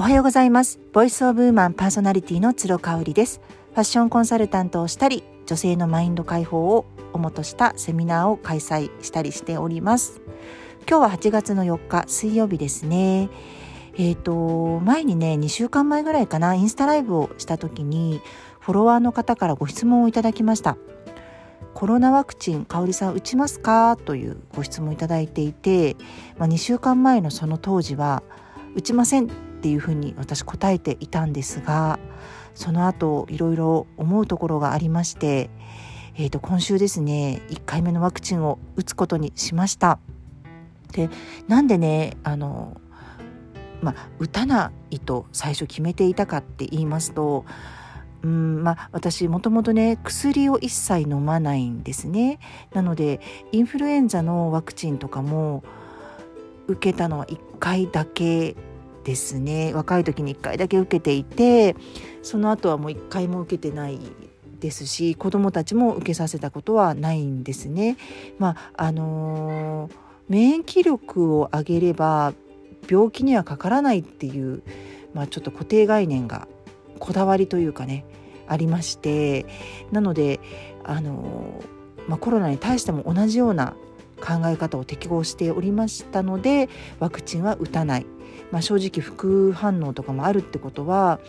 おはようございます。ボイスオブウーマンパーソナリティの鶴香織です。ファッションコンサルタントをしたり女性のマインド解放を主としたセミナーを開催したりしております。今日は8月の4日水曜日ですね。えっ、ー、と前にね2週間前ぐらいかなインスタライブをした時にフォロワーの方からご質問をいただきました。コロナワクチン香里さん打ちますか？というご質問をいただいていて、まあ、2週間前のその当時は打ちませんっていうふうに私答えていたんですがその後いろいろ思うところがありまして、えー、と今週ですね1回目のワクチンを打つことにしました。でなんでねあのまあ打たないと最初決めていたかって言いますとうんまあ、私もともとね薬を一切飲まないんですねなのでインフルエンザのワクチンとかも受けたのは1回だけですね若い時に1回だけ受けていてその後はもう1回も受けてないですし子どもたちも受けさせたことはないんですね。まああのー、免疫力を上げれば病気にはかからないっていう、まあ、ちょっと固定概念がこだわりというかねありましてなのであの、まあ、コロナに対しても同じような考え方を適合しておりましたのでワクチンは打たないまあ、正直副反応とかもあるってことは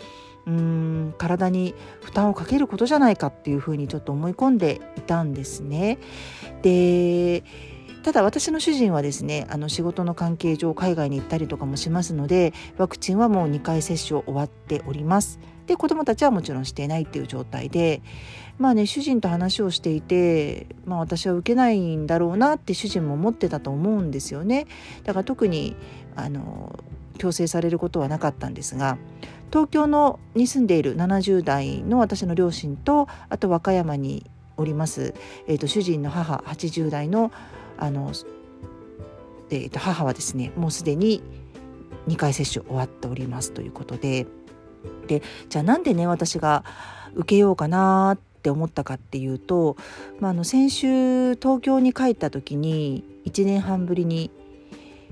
うん体に負担をかけることじゃないかっていうふうにちょっと思い込んでいたんですね。でただ私の主人はですねあの仕事の関係上海外に行ったりとかもしますのでワクチンはもう2回接種を終わっております。で子どもたちはもちろんしていないっていう状態でまあね主人と話をしていて、まあ、私は受けないんだろうなって主人も思ってたと思うんですよね。だから特にあの強制されることはなかったんですが東京のに住んでいる70代の私の両親とあと和歌山におります、えーと、主人の母80代のあの、えーと、母はですねもうすでに2回接種終わっておりますということででじゃあなんでね私が受けようかなって思ったかっていうと、まあ、あの先週東京に帰った時に1年半ぶりに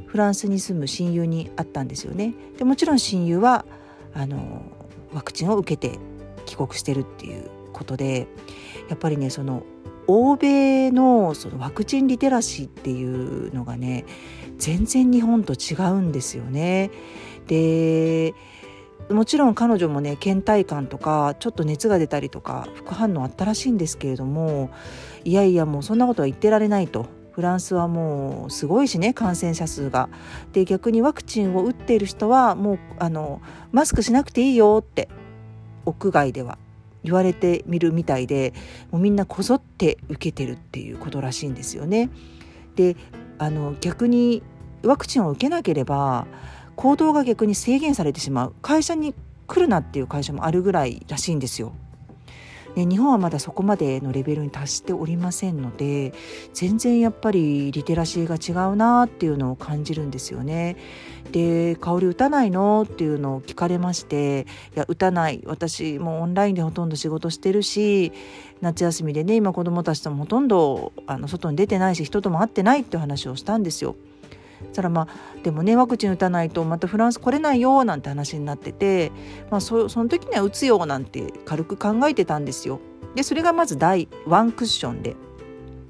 フランスに住む親友に会ったんですよね。でもちろん親友はあのワクチンを受けて帰国してるっていうことでやっぱりねその欧米のそのワクチンリテラシーっていうのがね全然日本と違うんですよね。でもちろん彼女もね倦怠感とかちょっと熱が出たりとか副反応あったらしいんですけれどもいやいやもうそんなことは言ってられないとフランスはもうすごいしね感染者数が。で逆にワクチンを打っている人はもうあのマスクしなくていいよって屋外では言われてみるみたいでもうみんなこぞって受けてるっていうことらしいんですよね。であの逆にワクチンを受けなければ行動が逆に制限されてしまう会社に来るなっていう会社もあるぐらいらしいんですよ。ね、日本はまだそこまでのレベルに達しておりませんので全然やっぱりリテラシーが違うなっていうのを感じるんですよね。で「香り打たないの?」っていうのを聞かれまして「いや打たない私もオンラインでほとんど仕事してるし夏休みでね今子どもたちともほとんどあの外に出てないし人とも会ってない」って話をしたんですよ。そしたらまあでもねワクチン打たないとまたフランス来れないよなんて話になってて、まあ、そその時には打つよなんて軽く考えてたんですよ。でそれがまず第ワンクッションで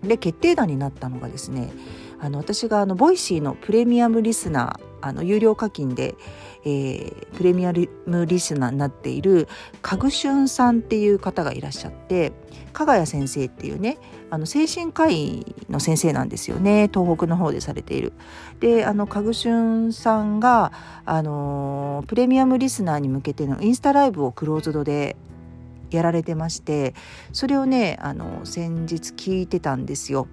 で決定打になったのがですねあの私があのボイシーのプレミアムリスナーあの有料課金で、えー、プレミアムリスナーになっているかぐしゅんさんっていう方がいらっしゃって加賀谷先生っていうねあの精神科医の先生なんですよね東北の方でされている。であのかぐしゅんさんが、あのプレミアムリスナーに向けてのインスタライブをクローズドでやられてましてそれをねあの先日聞いてたんですよ。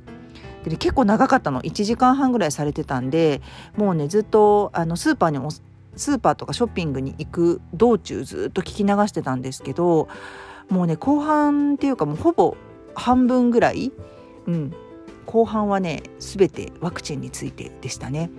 で、ね、結構長かったの1時間半ぐらいされてたんでもうねずっとあのスーパーにもスーパーとかショッピングに行く道中ずっと聞き流してたんですけどもうね後半っていうかもうほぼ半分ぐらい、うん、後半はね全てワクチンについてでしたね。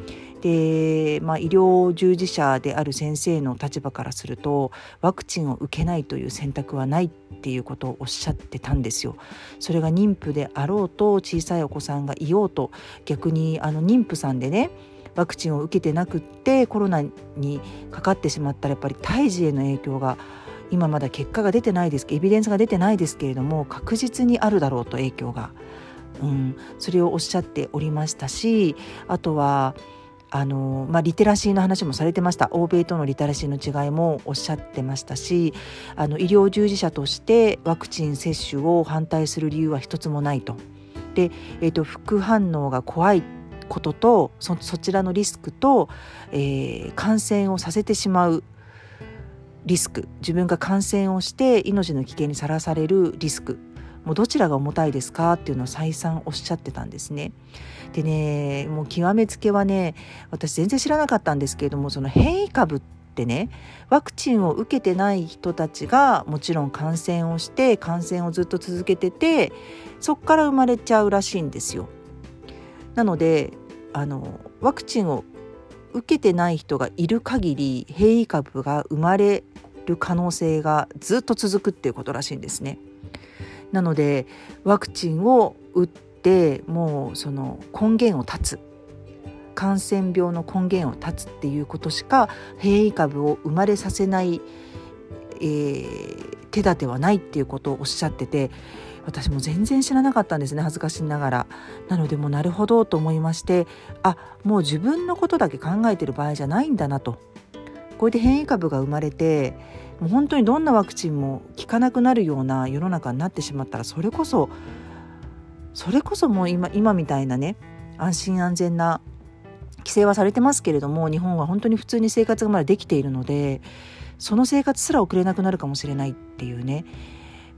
で、まあ、医療従事者である先生の立場からするとワクチンを受けないという選択はないっていうことをおっしゃってたんですよ。それが妊婦であろうと小さいお子さんがいようと逆にあの妊婦さんでねワクチンを受けてなくってコロナにかかってしまったらやっぱり胎児への影響が今まだ結果が出てないですエビデンスが出てないですけれども確実にあるだろうと影響が、うん、それをおっしゃっておりましたしあとはあのまあ、リテラシーの話もされてました。欧米とのリテラシーの違いもおっしゃってましたしあの医療従事者としてワクチン接種を反対する理由は一つもないと。で、えーと、副反応が怖いこととそちらのリスクと、えー、感染をさせてしまうリスク。自分が感染をして命の危険にさらされるリスク。もうどちらが重たいですかっていうのを再三おっしゃってたんですね。でねもう極めつけはね私全然知らなかったんですけれどもその変異株ってねワクチンを受けてない人たちがもちろん感染をして感染をずっと続けててそっから生まれちゃうらしいんですよ。なのであのワクチンを受けてない人がいる限り変異株が生まれる可能性がずっと続くっていうことらしいんですね。なのでワクチンを打ってもうその根源を断つ感染病の根源を断つっていうことしか変異株を生まれさせない、えー、手立てはないっていうことをおっしゃってて私も全然知らなかったんですね恥ずかしながら。なのでもうなるほどと思いましてあもう自分のことだけ考えてる場合じゃないんだなと。これで変異株が生まれてもう本当にどんなワクチンも効かなくなるような世の中になってしまったらそれこそそれこそもう今今みたいなね安心安全な規制はされてますけれども日本は本当に普通に生活がまだできているのでその生活すら送れなくなるかもしれないっていうね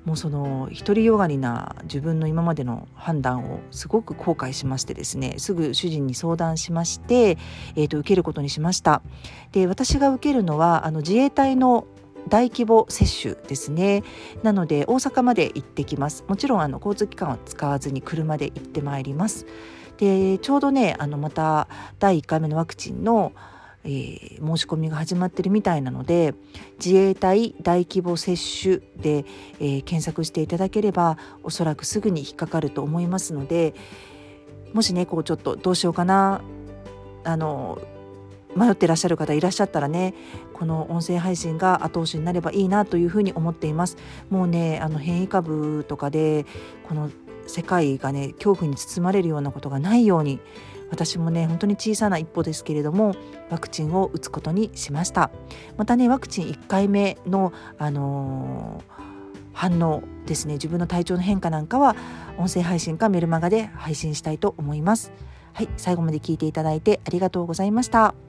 もうその独りよがりな自分の今までの判断をすごく後悔しましてですねすぐ主人に相談しまして、えー、と受けることにしました。で私が受けるのはあの自衛隊の大規模接種ですね。なので大阪まで行ってきます。もちろんあの交通機関を使わずに車で行ってまいります。でちょうどねあのまた第1回目のワクチンのえー、申し込みが始まってるみたいなので自衛隊大規模接種で、えー、検索していただければおそらくすぐに引っかかると思いますのでもしねこうちょっとどうしようかなあの迷ってらっしゃる方いらっしゃったらねこの音声配信が後押しになればいいなというふうに思っています。もうねあの変異株とかでこの世界がね恐怖に包まれるようなことがないように私もね本当に小さな一歩ですけれどもワクチンを打つことにしました。またねワクチン1回目のあのー、反応ですね自分の体調の変化なんかは音声配信かメルマガで配信したいと思います。はい最後まで聞いていただいてありがとうございました。